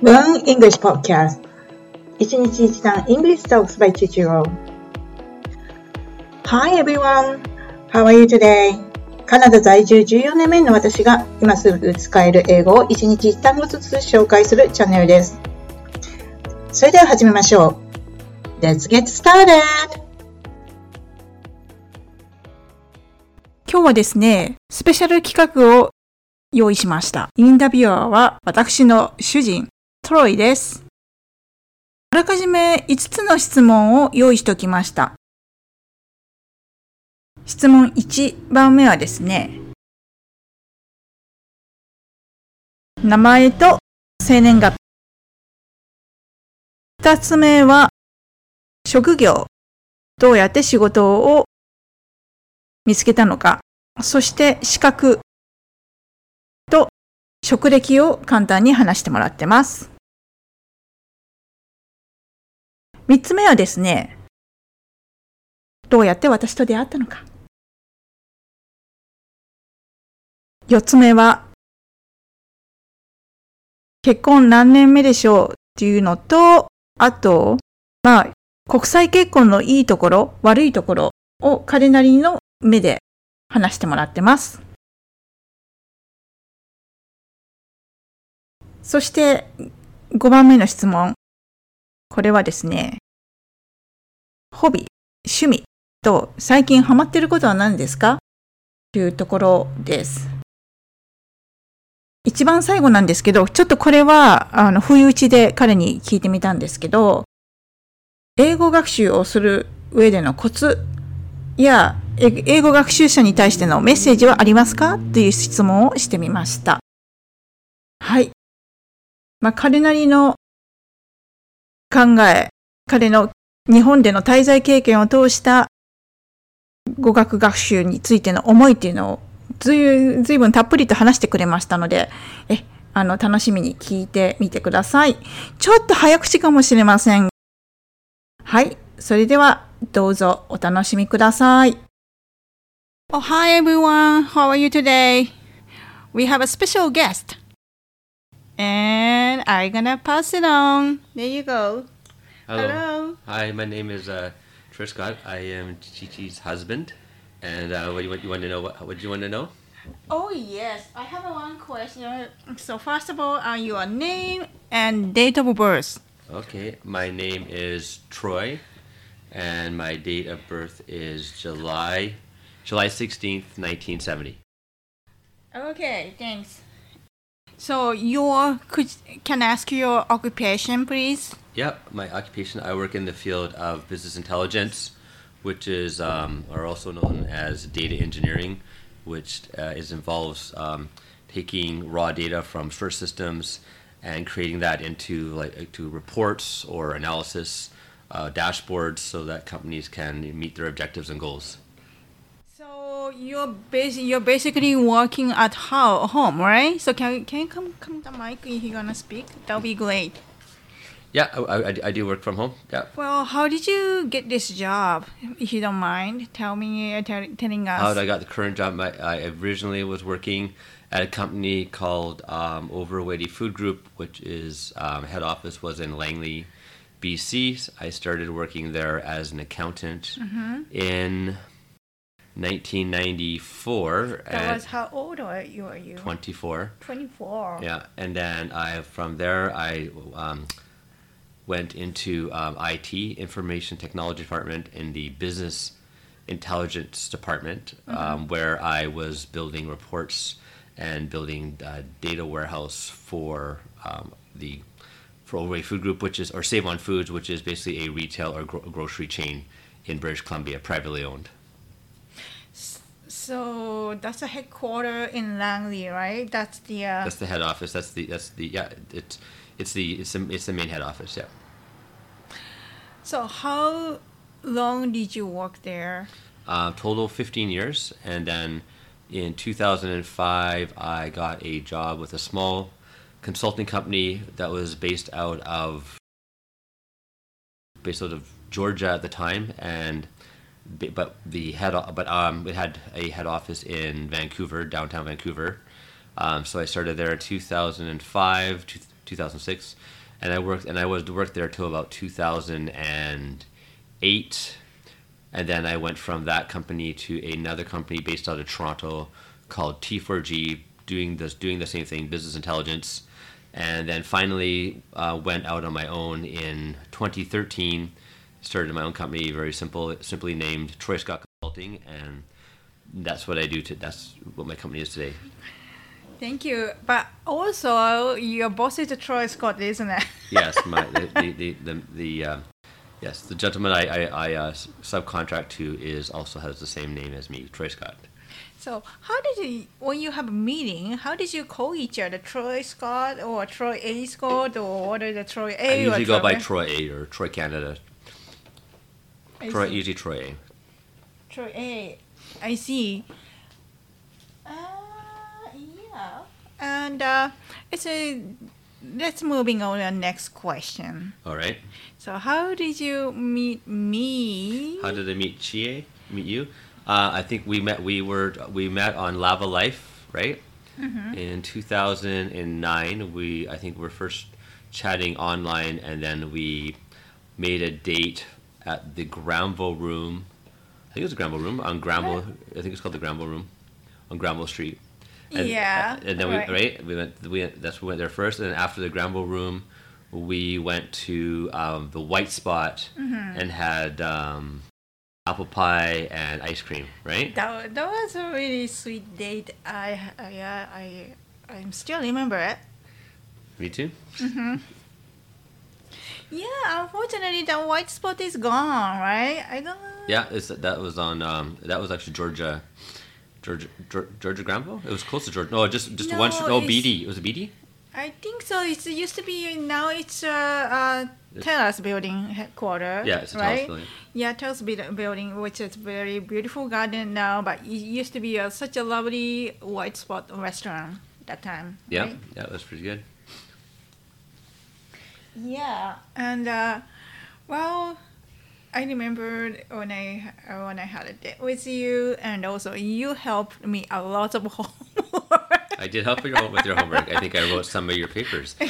Learn English Podcast 一日一単 English Talks by Chichiro Hi everyone! How are you today? カナダ在住14年目の私が今すぐ使える英語を一日一単語ずつ紹介するチャンネルです。それでは始めましょう。Let's get started! 今日はですね、スペシャル企画を用意しました。インタビュアーは私の主人、トロイです。あらかじめ5つの質問を用意しておきました。質問1番目はですね、名前と生年月日。2つ目は、職業。どうやって仕事を見つけたのか。そして資格と職歴を簡単に話してもらってます。三つ目はですね、どうやって私と出会ったのか。四つ目は、結婚何年目でしょうっていうのと、あと、まあ、国際結婚のいいところ、悪いところを彼なりの目で話してもらってます。そして5番目の質問。これはですね、ホビー、趣味と最近ハマってることは何ですか？というところです。一番最後なんですけど、ちょっとこれは、あの、不意打ちで彼に聞いてみたんですけど、英語学習をする上でのコツや、英語学習者に対してのメッセージはありますか？という質問をしてみました。はい。まあ、彼なりの考え、彼の日本での滞在経験を通した語学学習についての思いっていうのをずいずいぶんたっぷりと話してくれましたので、え、あの、楽しみに聞いてみてください。ちょっと早口かもしれません。はい。それでは、どうぞお楽しみください。Oh, hi everyone. How are you today? We have a special guest. And I'm gonna pass it on. There you go. Hello. Hello. Hi, my name is uh, Scott. I am Chichi's husband. And uh, what do you, what you want to know? What, what do you want to know? Oh yes, I have one question. So first of all, uh, your name and date of birth. Okay, my name is Troy, and my date of birth is July July sixteenth, nineteen seventy. Okay, thanks. So your could can I ask your occupation, please? Yep, my occupation. I work in the field of business intelligence, which is um, are also known as data engineering, which uh, is involves um, taking raw data from source systems and creating that into like to reports or analysis uh, dashboards so that companies can meet their objectives and goals So you're basi- you're basically working at how home, right? So can can you come come to the mic if you're gonna speak? That'll be great. Yeah, I, I, I do work from home. Yeah. Well, how did you get this job? If you don't mind, tell me, uh, tell, telling us. How did I got the current job? I, I originally was working at a company called um, Overwaitea Food Group, which is um, head office was in Langley, BC. I started working there as an accountant mm-hmm. in 1994. That was how old are you? Are you? 24. 24. Yeah, and then I from there I um, went into um, IT, Information Technology Department, in the Business Intelligence Department, mm-hmm. um, where I was building reports and building a data warehouse for um, the for Overwaitea Food Group, which is or Save on Foods, which is basically a retail or gro- grocery chain in British Columbia, privately owned. So that's the headquarter in Langley, right? That's the. Uh... That's the head office. That's the that's the yeah. It's it's the it's the it's the main head office. Yeah. So how long did you work there? Uh, total fifteen years, and then in 2005 I got a job with a small consulting company that was based out of based out of Georgia at the time, and but the head but um it had a head office in Vancouver, downtown Vancouver. Um, so I started there in 2005 to 2006, and I worked and I was worked there till about 2008, and then I went from that company to another company based out of Toronto called T4G, doing this doing the same thing, business intelligence, and then finally uh, went out on my own in 2013. Started my own company, very simple, simply named Troy Scott Consulting, and that's what I do. To that's what my company is today. Thank you. But also, your boss is Troy Scott, isn't it? yes, my the the the, the, uh, yes the gentleman I I, I uh, subcontract to is also has the same name as me, Troy Scott. So how did you, when you have a meeting, how did you call each other, Troy Scott or Troy A Scott or what is the Troy A? I usually go by B? Troy A or Troy Canada. I Troy see. usually Troy A. Troy A. I see. Uh. And uh, it's a. Let's moving on to the next question. All right. So how did you meet me? How did I meet Chie? Meet you? Uh, I think we met. We were we met on Lavalife, right? In 2009, we I think we were first chatting online, and then we made a date at the Granville Room. I think it was the Granville Room on Granville. I think it's called the Granville Room on Granville Street. And, Yeah, And then we right. right we went we that's we went there first, and then after the Granville Room, we went to um, the White Spot Mm-hmm. and had um, apple pie and ice cream. Right? That, that was a really sweet date. I I uh, I I still remember it. Me too. Yeah, unfortunately, the white spot is gone, right? I don't. Yeah, it's, that was on. Um, that was actually Georgia. Georgia, Georgia, Granville. It was close to Georgia. No, just just No, one. Oh, it's- BD. Was it BD? I think so. It used to be now it's uh, uh Terrace Building headquarters. Yeah, it's a right? Terrace Building. Yeah, Terrace Building, which is very beautiful garden now, but it used to be a, such a lovely white spot restaurant that time. Yeah, right? yeah, that was pretty good. Yeah, and uh, well, I remember when I when I had a date with you, and also you helped me a lot of homework. I did help you out with your homework. I think I wrote some of your papers.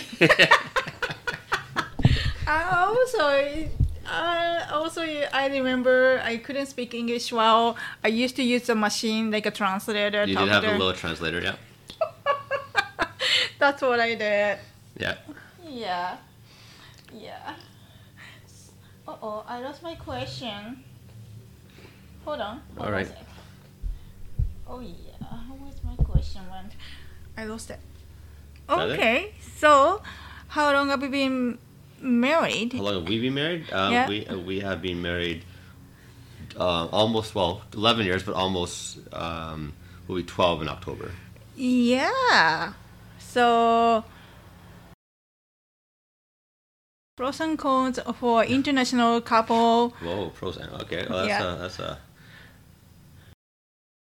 I also, uh, also I remember I couldn't speak English well. I used to use a machine like a translator. You did have a little translator, yeah. That's what I did. Yeah. Yeah, yeah. Uh oh, I lost my question. Hold on. Hold All on a right. sec. Oh yeah, where's my question went? I lost it. that it? Okay, so how long have we been married? How long have we been married? Um, Yeah. We uh, we have been married uh, almost well eleven years, but almost um, will be twelve in October. Yeah. So pros and cons for international couple. Whoa, pros and okay. Well, that's Yeah. a that's a.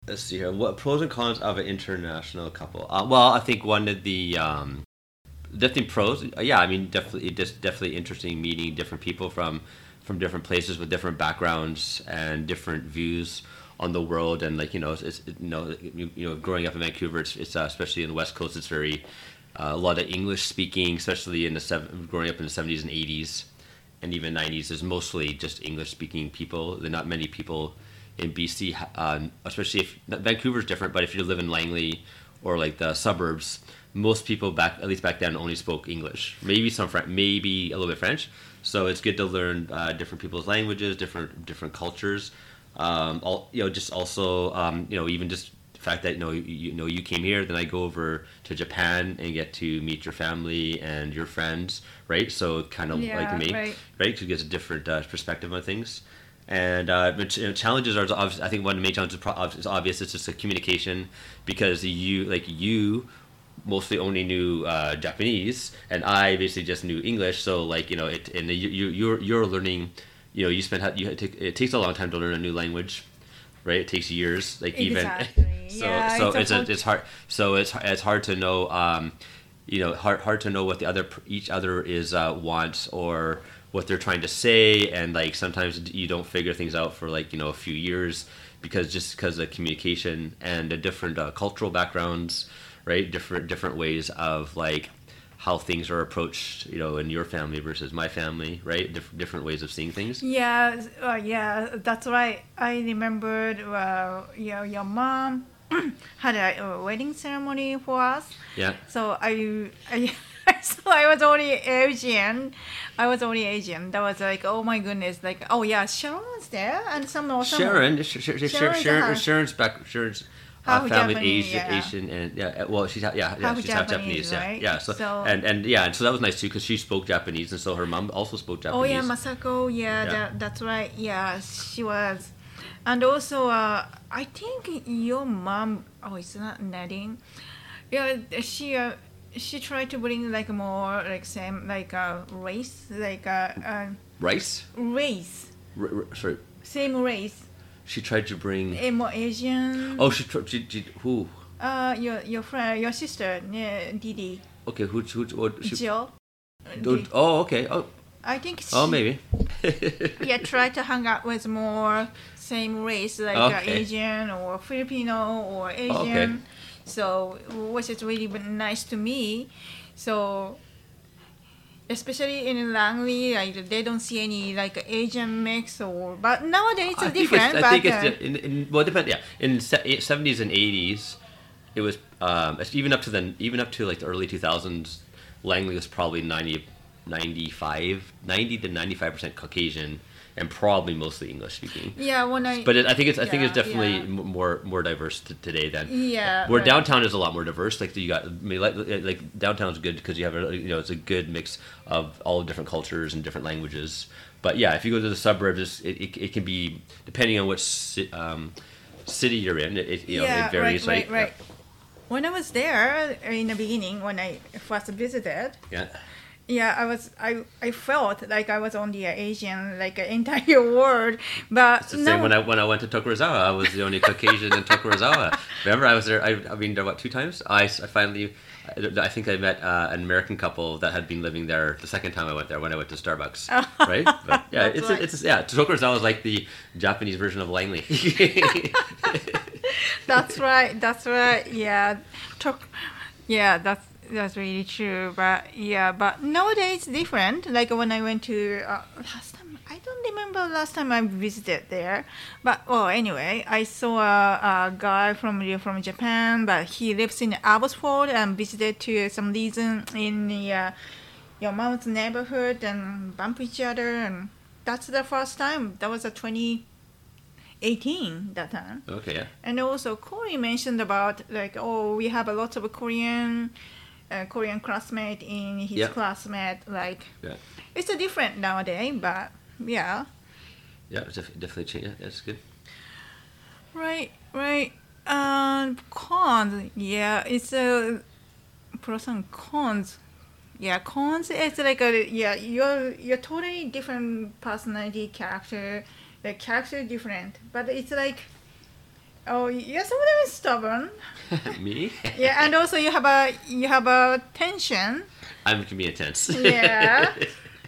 Let's see here. What pros and cons of an international couple? Uh, well, I think one of the um, definitely pros. uh, Yeah, I mean, definitely, just definitely interesting meeting different people from from different places with different backgrounds and different views on the world. And like you know, it's, it's you know, you, you know, growing up in Vancouver, it's, it's uh, especially in the West Coast, it's very uh, a lot of English speaking, especially in the seven, growing up in the seventies and eighties and even 90s is mostly just English speaking people. There are not many people in BC, um, especially if Vancouver's different, but if you live in Langley or like the suburbs, most people back, at least back then, only spoke English. Maybe some French, maybe a little bit French. So it's good to learn uh, different people's languages, different different cultures. Um, all, you know, just also, um, you know, even just fact that you know you, you know you came here, then I go over to Japan and get to meet your family and your friends, right? So kind of Yeah, like me, right. right? Because it gives a different uh, perspective on things. And uh, you know, challenges are obvious. I think one of the main challenges is obvious. It's just a communication because you like you mostly only knew uh, Japanese, and I basically just knew English. So like you know it, and you you you're you're learning. You know, you spend you it takes a long time to learn a new language, right? It takes years, like even. So Yeah, so it's a it's a, it's hard. So it's it's hard to know. Um, you know, hard hard to know what the other each other is uh, wants or what they're trying to say, and like sometimes you don't figure things out for like you know a few years because just because of communication and the different uh, cultural backgrounds, right? Different different ways of like how things are approached, you know, in your family versus my family, right? Dif- different ways of seeing things. Yeah, uh, yeah, that's right. I remembered uh, your, your mom had a, wedding ceremony for us. Yeah. So I, I, so I was only Asian. I was only Asian. That was like, oh my goodness, like, oh yeah, Sharon was there, and some some Sharon, Sh- Sh- Sh- Sharon's Sharon, Sharon's back. Sharon's half family Japanese, Asian, yeah. Asian, and yeah, uh, well, she's ha- yeah, yeah Half she's half Japanese, Japanese, yeah, right? yeah. So, So- and and yeah, and so that was nice too because she spoke Japanese, and so her mom also spoke Japanese. Oh yeah, Masako. Yeah, Yeah. That, that's right. Yeah, she was, and also uh, I think your mom. Oh, it's not Nadine. Yeah, she uh, she tried to bring like more like same like uh, race like uh, uh, Rice. race R- r- sorry, same race. She tried to bring. Eh, more Asian. Oh, she, tried. she, she who? Uh, your your friend, your sister, yeah, Didi, Okay, who? who, who she, Jill. oh, oh, okay. Oh, I think. She, oh, maybe. yeah, try to hang out with more same race like uh, Okay. Asian or Filipino or Asian. Okay. So which is really nice to me. So especially in Langley, like they don't see any like Asian mix or but nowadays it's I think different. It's, I think it's uh, in, in well, it depends. Yeah, in seventies and eighties, it was um, even up to the even up to like the early two thousands. Langley was probably 90, 95, 90 to ninety five percent Caucasian, and probably mostly English speaking. yeah, when I But it, I think it's I think it's definitely yeah. more more diverse t- today than yeah, where right. downtown is a lot more diverse. Like you got, I mean, like, like downtown's good because you have a, you know, it's a good mix of all different cultures and different languages. But yeah, if you go to the suburbs, it, it, it can be depending on which um, city you're in. It, you know yeah, it varies, right, right? right, right. When I was there in the beginning, when I first visited, Yeah. Yeah i was i i felt like i was on the asian like entire world but It's the no same when I when I went to Tokorozawa. I was the only Caucasian in Tokorozawa. Remember, I was there. I, I've been there what two times. i, I finally, I, think I met uh, an American couple that had been living there the second time I went there when I went to Starbucks. right? But yeah, it's right. it's yeah. Tokorozawa is like the Japanese version of Langley. that's right that's right yeah Tok- yeah that's that's really true but yeah but nowadays different. Like when i went to uh, last time i don't remember last time i visited there. But well anyway i saw a, a guy from from japan but he lives in abbotsford and visited to some reason in the uh, your mom's neighborhood and bump each other and that's the first time. That was a 2018 that time. Okay, yeah. and also Corey mentioned about like oh we have a lot of Korean uh, Korean classmate in his Yeah. classmate like Yeah. it's a different nowadays but yeah Yeah, it's def- definitely changed. Yeah, that's good. right right um cons yeah it's a pros and cons yeah cons it's like a yeah you're you're totally different personality character the character is different but it's like oh you're sometimes stubborn Me? yeah and also you have a you have a tension I'm can be intense. Yeah.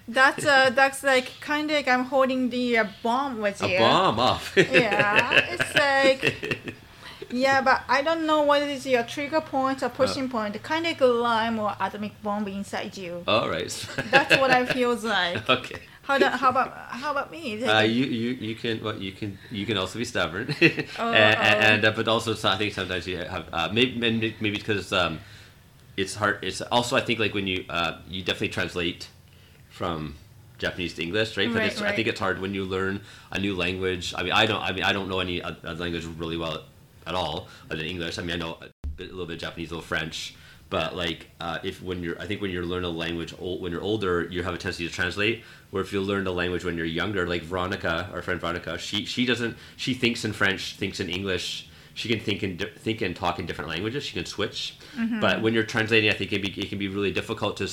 that's uh that's like kind of like i'm holding the uh, bomb with A you bomb off. Yeah, it's like- yeah but i don't know what is your trigger point or pushing point kind of like a lime or atomic bomb inside you All right. that's what i feels like Okay. How, do, how about how about me Uh, you, you you can what you can you can also be stubborn, Oh, and, oh. and uh, but also so I think sometimes you have uh, maybe maybe because um, it's hard. It's also I think like when you uh, you definitely translate from Japanese to English, right? But Right, it's, I think it's hard when you learn a new language. I mean, I don't. I mean, I don't know any other language really well at all other than English. I mean, I know a, bit, a little bit of Japanese, a little French, but like uh, if when you're, I think when you learn a language old, when you're older, you have a tendency to translate. Where if you learn a language when you're younger, like Veronica, our friend Veronica, she she doesn't. She thinks in French, thinks in English. She can think and think and talk in different languages. She can switch. But when you're translating, I think it, be, it can be really difficult to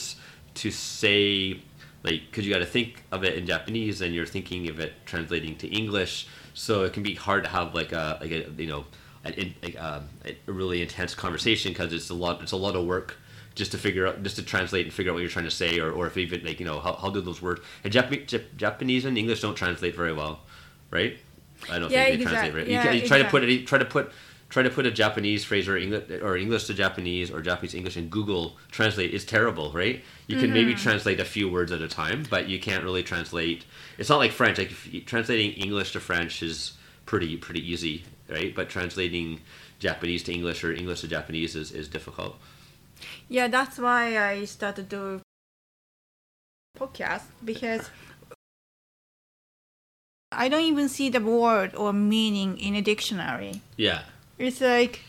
to say like because you got to think of it in Japanese and you're thinking of it translating to English, so it can be hard to have like a like a you know an, like, um, a really intense conversation because it's a lot it's a lot of work just to figure out just to translate and figure out what you're trying to say or, or if even like you know how, how do those words and Jap- Jap- Japanese and English don't translate very well, right? I don't Yeah, think they translate right. yeah, you, you try to put it try to put try to put a Japanese phrase or English or English to Japanese or Japanese English in Google Translate is terrible, right? You can maybe translate a few words at a time, but you can't really translate. It's not like French. Like translating English to French is pretty pretty easy, right? But translating Japanese to English or English to Japanese is, is difficult. Yeah, that's why I started to podcast because I don't even see the word or meaning in a dictionary. Yeah. It's like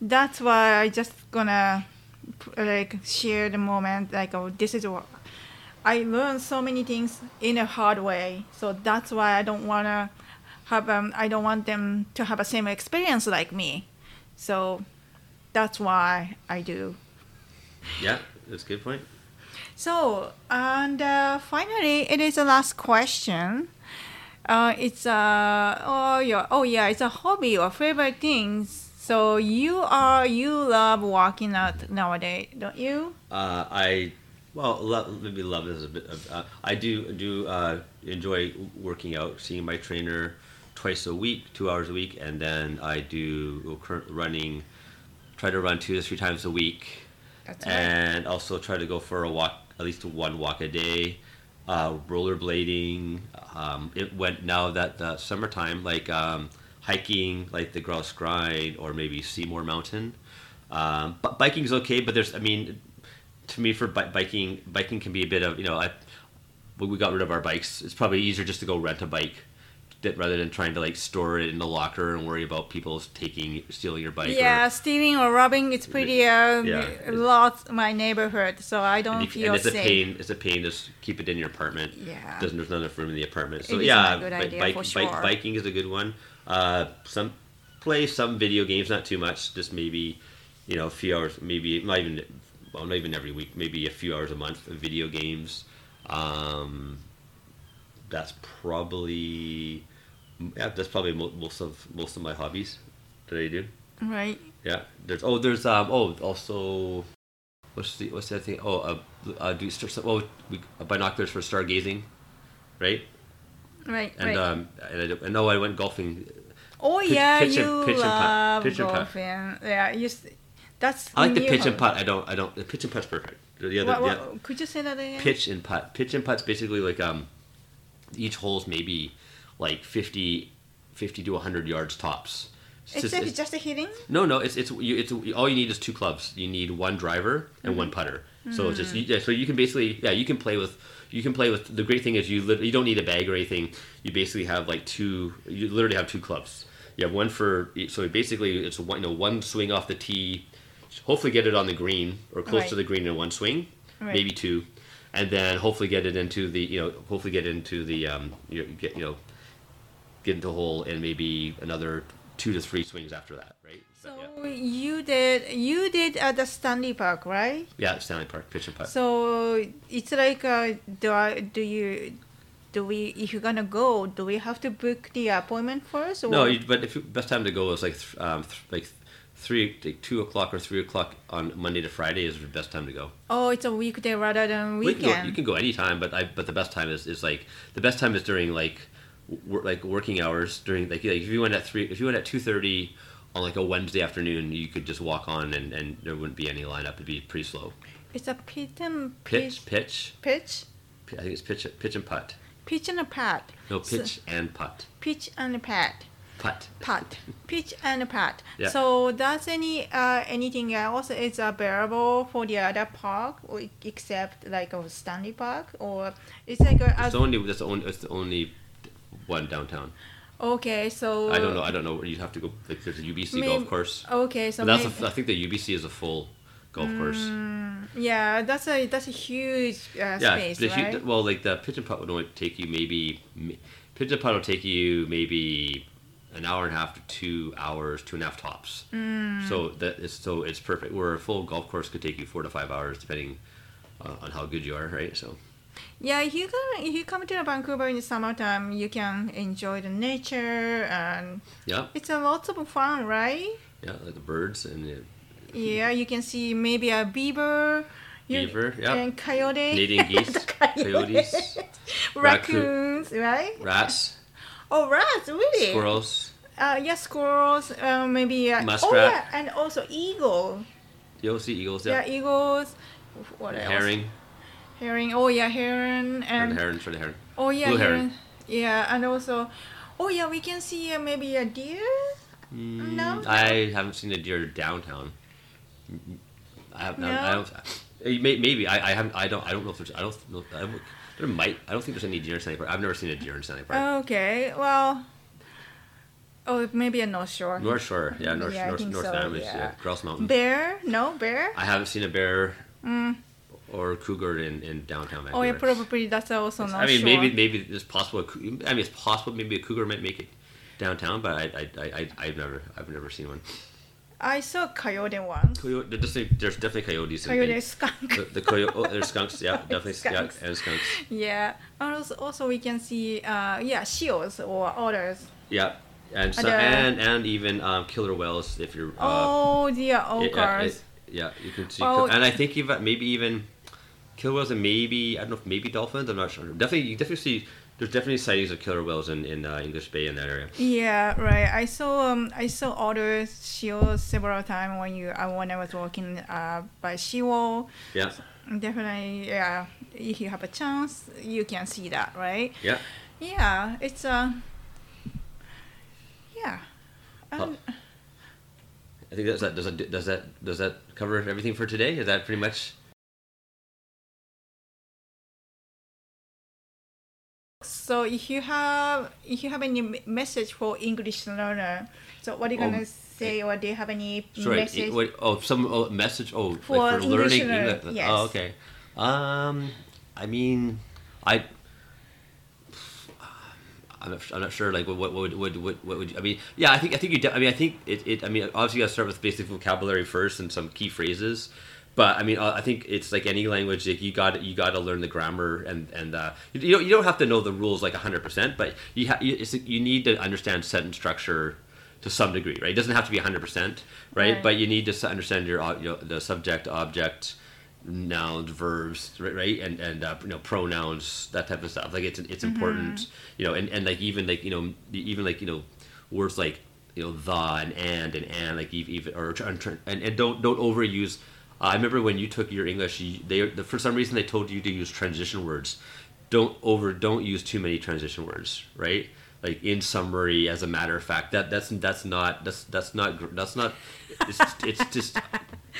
that's why I just gonna like share the moment like oh this is what I learned so many things in a hard way. So that's why I don't wanna have um I don't want them to have a same experience like me. So that's why I do. Yeah, that's a good point. So, and uh, finally, it is the last question. Uh, it's uh, oh yeah, oh yeah, it's a hobby or favorite things. So you are you love walking out nowadays, don't you? Uh, I well, love, maybe love is a bit. Of, uh, I do do uh, enjoy working out, seeing my trainer twice a week, two hours a week, and then I do current running. Try to run two to three times a week, That's right. and also try to go for a walk, at least one walk a day. Uh, rollerblading. Um, it went now that the summertime, like um, hiking, like the Grouse Grind or maybe Seymour Mountain. Um, but biking's okay, but there's, I mean, to me for bi- biking, biking can be a bit of, you know, I, we got rid of our bikes, it's probably easier just to go rent a bike rather than trying to like store it in the locker and worry about people taking, stealing your bike. or- Yeah, stealing or robbing, it's pretty uh, Yeah. a lot my neighborhood, so I don't you- feel and it's safe. a pain. It's a pain to keep it in your apartment. Yeah. Doesn't there's not enough room in the apartment. So yeah, not a good idea bike, for bike- biking is a good one. Uh, some play some video games, not too much. Just maybe, you know, a few hours. Maybe not even. Well, not even every week. Maybe a few hours a month of video games. Um, that's probably. Yeah, that's probably mo- most of most of my hobbies that I do. Right. Yeah, there's oh there's um oh also what's the what's the other thing oh uh, uh do well we uh, binoculars for stargazing, right? Right. And right. um and I, and no I went golfing. oh pitch- yeah, pitch and- you pitch and putt, love pitch and putt. golfing. Yeah, you. s- That's. I like the pitch and putt. I don't I don't the pitch and putt's perfect. The other What, what, could you say that again? pitch and putt. Pitch and putt's basically like um each hole's maybe like 50, 50 to hundred yards tops. It's just- it's- just a hitting. No, no, it's it's you, it's all you need is two clubs. You need one driver and one mm-hmm. putter. So it's just you, yeah, so you can basically yeah you can play with you can play with the great thing is you lit- you don't need a bag or anything. You basically have like two you literally have two clubs. You have one for so basically it's one you know one swing off the tee, hopefully get it on the green or close to the green in one swing, Right. maybe two, and then hopefully get it into the you know hopefully get into the um you know, get you know get into a hole and maybe another two to three swings after that, right? So But, yeah. you did you did at the Stanley Park, right? Yeah, Stanley Park pitch and putt. So it's like uh, do I do you do we if you're gonna go do we have to book the appointment first? Or? no, you, but if you, best time to go is like th- um, th- like three, like two o'clock or three o'clock on Monday to Friday is the best time to go. oh, it's a weekday rather than Well, You can, weekend. go, you can go anytime, but I but the best time is, is like the best time is during like wor- like working hours during like, like if you went at three if you went at two thirty on like a Wednesday afternoon, you could just walk on and, and there wouldn't be any lineup. It'd be pretty slow. It's a pitch and Pitch, pitch. pitch, I think it's pitch, pitch and putt. pitch and a pat. No, So- pitch and putt. pitch and a pat. Putt. Putt, pitch and a putt. Yeah. So does any uh, anything else is available for the other park except like a Stanley Park or it's like a, It's only that's only it's the only one downtown. okay so I don't know. I don't know. You have to go. Like there's a UBC Maybe- golf course. okay so But that's. A, I think the UBC is a full golf course. yeah that's a that's a huge uh, Yeah. space right you, well, like the pitch and putt would only take you maybe. and putt will take you maybe an hour and a half to two hours, two and a half tops. Mm. So that is so it's perfect. Where a full golf course could take you four to five hours, depending uh, on how good you are, right? So yeah if you come if you come to Vancouver in the summertime you can enjoy the nature and yeah, it's a lots of fun right yeah, like the birds and the yeah you can see maybe a beaver Beaver, yeah. and coyote Canadian geese, coyote. coyotes, raccoons right rats, oh rats really squirrels. Uh, yeah, squirrels. Uh, maybe. Uh, Oh yeah, and also eagle. You'll see eagles. Yeah, Yeah. eagles. What else? Herring. Herring. Oh yeah, heron and heron. Sorry, the heron. oh yeah, Blue heron. heron. Yeah, and also, oh yeah, we can see uh, maybe a deer. Mm, No? I haven't seen a deer downtown. I have. I, I No? don't. may- Maybe I, I haven't. I don't. I don't know if there's. I don't know. I, don't- there might. I don't think there's any deer in Stanley Park. I've never seen a deer in Stanley Park. Okay, well. Oh, maybe a North Shore. North Shore. Yeah. North. Yeah, North. North so, Adams. yeah. Yeah. Grouse Mountain. Bear? No bear. I haven't seen a bear Mm. or cougar in, in downtown Vancouver. Oh yeah, probably that's also North I mean, Shore. maybe maybe it's possible. a I mean, it's possible. Maybe a cougar might make it downtown, but I I, I, I've never I've never seen one. I saw a coyote once. Coyote, there's definitely, there's definitely coyotes. Coyote in, skunk. the, the coyote. Oh, there's skunks. Yeah, definitely. Skunks. Yeah, and skunks. yeah, and also, also we can see uh yeah seals or otters. Yeah, and so, and and even um, killer whales if you're. Uh, oh yeah, orcas. yeah, you can see. Oh. and I think even maybe even killer whales and maybe I don't know if maybe dolphins. I'm not sure. Definitely, you definitely see. There's definitely sightings of killer whales in in uh, English Bay in that area. Yeah, right. I saw um I saw otters, seals several times when you uh, when I was walking uh by seawall. Yeah, Definitely, yeah. If you have a chance, you can see that, right? yeah. Yeah, it's uh yeah. Um, I think that's that. Does that does that does that cover everything for today? Is that pretty much? So if you have if you have any message for English learner, so what are you Oh, gonna say, or do you have any Sorry. message? it- what, oh, some oh, message. Oh, For like for learning English. yes. Oh, okay. Um, I mean, I. I'm not, I'm not sure. Like, what, what would, what, what, what would you, I mean? Yeah, I think, I think you. de- I mean, I think it, it. I mean, obviously, you got to start with basic vocabulary first and some key phrases. But I mean, uh, I think it's like any language. Like you got you got to learn the grammar and and uh, you, you don't you don't have to know the rules like 100. percent But you ha- you, it's, you need to understand sentence structure to some degree, right? It doesn't have to be 100, percent right? But you need to understand your, ob- you know, the subject, object, nouns, verbs, right? And and uh, you know pronouns, that type of stuff. Like it's it's important, you know, and, and like even like you know even like you know words like you know the and and and and like ev- even or and, and, don't don't overuse. Uh, I remember when you took your English, you, they the, for some reason they told you to use transition words. Don't over don't use too many transition words, right? Like in summary, as a matter of fact, that that's that's not that's that's not that's not. It's it's just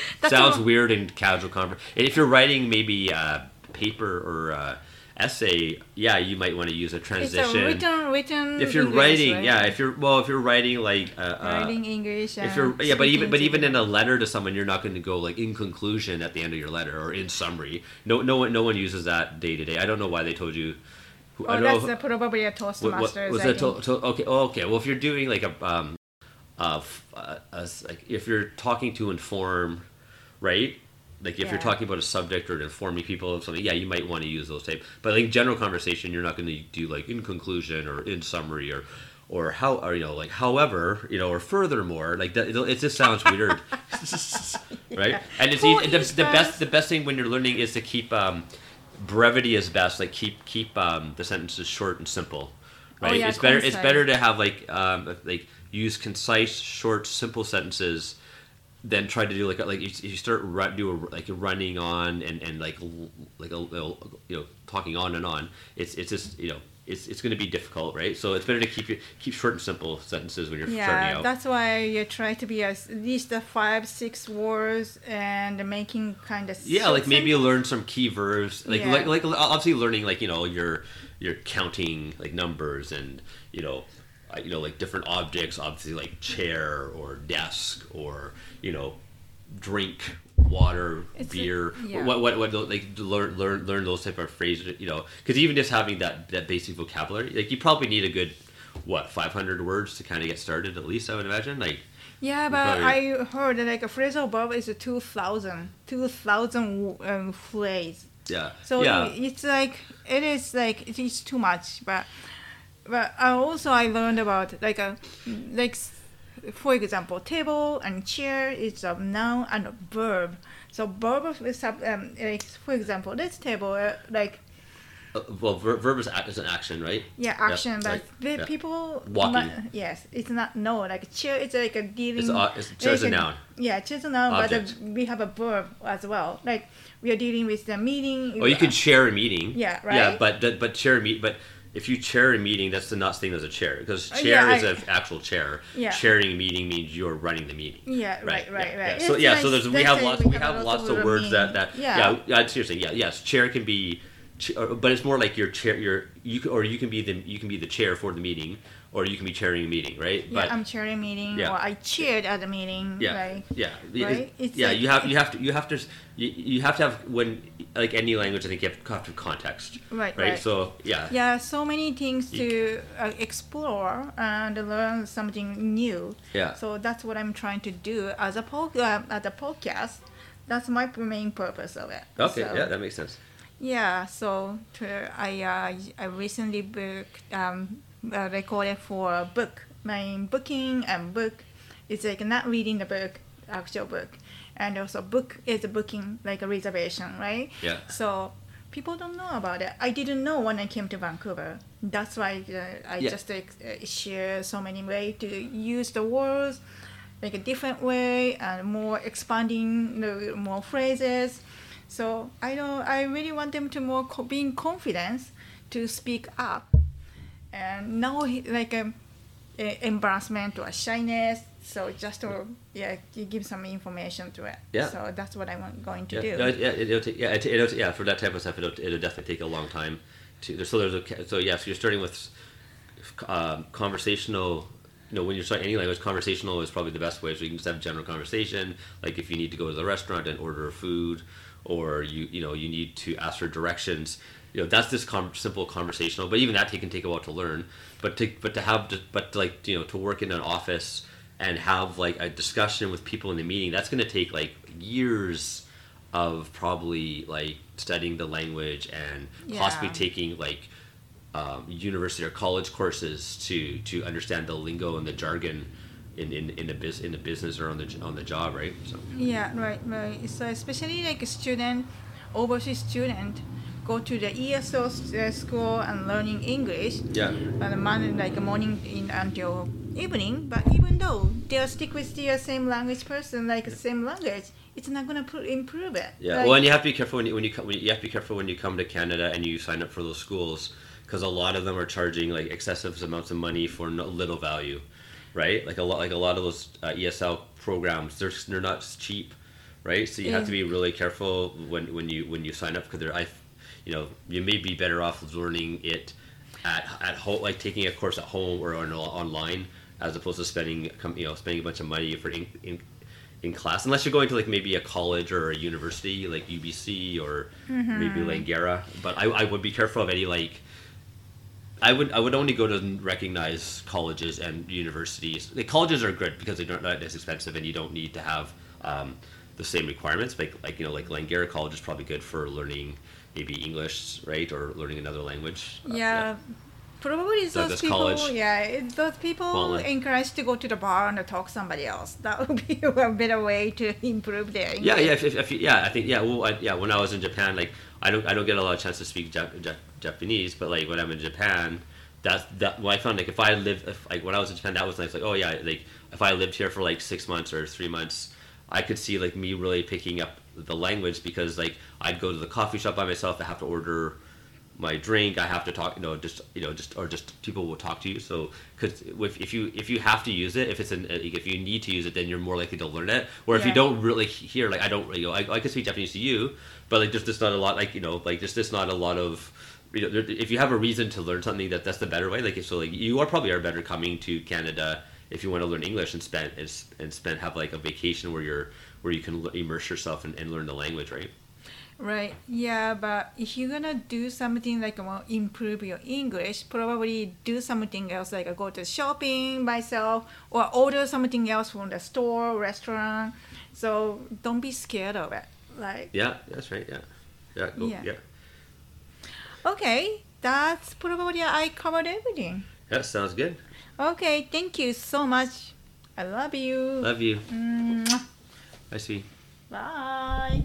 sounds all- weird in casual conversation. If you're writing maybe uh, paper or uh, essay, yeah, you might want to use a transition. a written written. if you're English, writing, right? yeah, if you're well, if you're writing like uh, uh, writing English. if you're yeah, but even but even in a letter to someone, you're not going to go like in conclusion at the end of your letter or in summary. No, no one, no one uses that day to day. I don't know why they told you. Oh, that's know, probably a what, Toastmasters. what, was I that? To, to, okay, oh, okay. Well, if you're doing like a um, uh, f- uh, like if you're talking to inform, right? Like if Yeah. you're talking about a subject or informing people of something, yeah, you might want to use those type. But like general conversation, you're not going to do like in conclusion or in summary or or how or you know like however you know or furthermore like that. It, it just sounds weird, right? And it's e- the, the best the best thing when you're learning is to keep um, brevity is best. Like keep keep um, the sentences short and simple. Right. Oh, yeah, it's better. It's better to have like um, like use concise, short, simple sentences than try to do like like if you start ru- do a, like running on and and like like a you know talking on and on. It's it's just you know it's it's going to be difficult, right? So it's better to keep it keep short and simple sentences when you're starting Yeah, that's why you try to be as, at least the five, six words and making kind of. Yeah, like maybe you learn some key verbs, like Yeah. like like obviously learning like you know you're you're counting like numbers and you know uh, you know like different objects, obviously like chair or desk or you know drink water It's a- beer yeah. what what what like learn learn learn those type of phrases you know because even just having that that basic vocabulary like you probably need a good what 500 words to kind of get started at least i would imagine like Yeah, but probably- I heard that like a phrasal verb is a 2,000, 2,000 um, phrase. yeah So yeah it- it's like it is like it is too much, but but also I learned about like a like s- for example table and chair is a noun and a verb. So verb is sub um, like for example this table uh, like Uh, well, ver- verb is, a- is an action, right? Yeah, action, but like, the yeah. people Walking. yes, it's not no like chair. It's like a dealing. It's a- it's- chair is a like noun. Yeah, chair is a noun, but Object. uh, we have a verb as well. Like we are dealing with the meeting. Or you could chair a meeting. Yeah, right. Yeah, but but chair a meet, but if you chair a meeting, that's the not same as a chair because Uh, chair yeah, is an actual chair. Yeah. Chairing a meeting means you're running the meeting. Yeah, right, right, yeah, right. Yeah. So yeah, like- so there's we have lots we have lots of words that that Yeah. yeah, seriously yeah yes chair can be but it's more like your chair your you or you can be the you can be the chair for the meeting or you can be chairing a meeting right Yeah, but I'm chairing a meeting, Yeah. or I chaired at a meeting. yeah Right. yeah Right? It's yeah like- you have you have to you have to you, you have to have when like any language I think you have to have context Right, right, right. so yeah Yeah, so many things to uh, explore and learn something new. Yeah. So that's what I'm trying to do as a po- uh, as a podcast. That's my main purpose of it. okay So- yeah that makes sense Yeah, so to, I uh, I recently booked um, uh, recorded for a book. My booking and book is like not reading the book, actual book, and also book is a booking like a reservation, right? Yeah. So people don't know about it. I didn't know when I came to Vancouver. That's why uh, I Yeah. just uh, share so many ways to use the words like a different way and more expanding the more phrases. So I don't. I really want them to more co- being confidence to speak up, and now like a, a embarrassment or shyness. So just to yeah, you give some information to it. Yeah. So that's what I'm going to yeah, do. no, it, yeah, it, it'll take, yeah, it, it'll, yeah, for that type of stuff, it'll, it'll definitely take a long time to. So there's a, so yeah, so you're starting with um, conversational. You know, when you're starting any language, conversational is probably the best way. So you can just have general conversation, like if you need to go to the restaurant and order food, or you you know you need to ask for directions. You know, that's just com- simple conversational. But even that can take a while to learn. But to but to have to, but like you know to work in an office and have like a discussion with people in the meeting, that's going to take like years of probably like studying the language and possibly taking like um, university or college courses to to understand the lingo and the jargon in in, in the biz, in the business or on the on the job, right? So Yeah, right, right. So especially like a student, overseas student, go to the ESL uh, school and learning English. yeah, And man, like morning in until evening. But even though they'll stick with the same language person, like the same language, it's not gonna improve it. yeah. Like, well, and you have to be careful when you when you, come, when you you have to be careful when you come to Canada and you sign up for those schools because a lot of them are charging like excessive amounts of money for no, little value, right? Like a lot like a lot of those uh, ESL programs, they're they're not cheap, right? So you have to be really careful when when you when you sign up because they're I, you know, you may be better off learning it at at home, like taking a course at home or on, online, as opposed to spending you know spending a bunch of money for in, in in class unless you're going to like maybe a college or a university like UBC or maybe Langara. But I, I would be careful of any like I would I would only go to recognize colleges and universities. Like colleges are good because they're not as expensive and you don't need to have um, the same requirements. Like like you know like Langara College is probably good for learning maybe English right or learning another language. Uh, Yeah. Probably Douglas those people. College. Yeah, those people Well, encouraged to go to the bar and talk to somebody else. That would be a better way to improve their English. Yeah, yeah, if, if, if yeah. I think yeah. Well, I, yeah. When I was in Japan, like I don't I don't get a lot of chance to speak Jap- Jap- Japanese, but like when I'm in Japan, that's that. Well, I found like if I live if like when I was in Japan, that was nice. Like oh yeah, like if I lived here for like six months or three months, I could see like me really picking up the language because like I'd go to the coffee shop by myself. I have to order my drink. I have to talk. You know, just you know, just or just people will talk to you. So because if, if you if you have to use it, if it's an uh, if you need to use it, then you're more likely to learn it. Or if you don't really hear, like I don't, you know, I, I can speak Japanese to you, but like there's just not a lot, like you know, like there's just not a lot of. You know, there, if you have a reason to learn something, that that's the better way. Like so, like you are probably are better coming to Canada if you want to learn English and spend and, and spend have like a vacation where you're where you can immerse yourself and, and learn the language, right? Right. Yeah, but if you're gonna do something like well, improve your English, probably do something else like go to shopping myself or order something else from the store, restaurant. So don't be scared of it. Like Yeah, that's right. Yeah, yeah, go, Yeah. yeah. okay, that's probably I covered everything. That sounds good. Okay, thank you so much. I love you. Love you. Mwah. I see. Bye.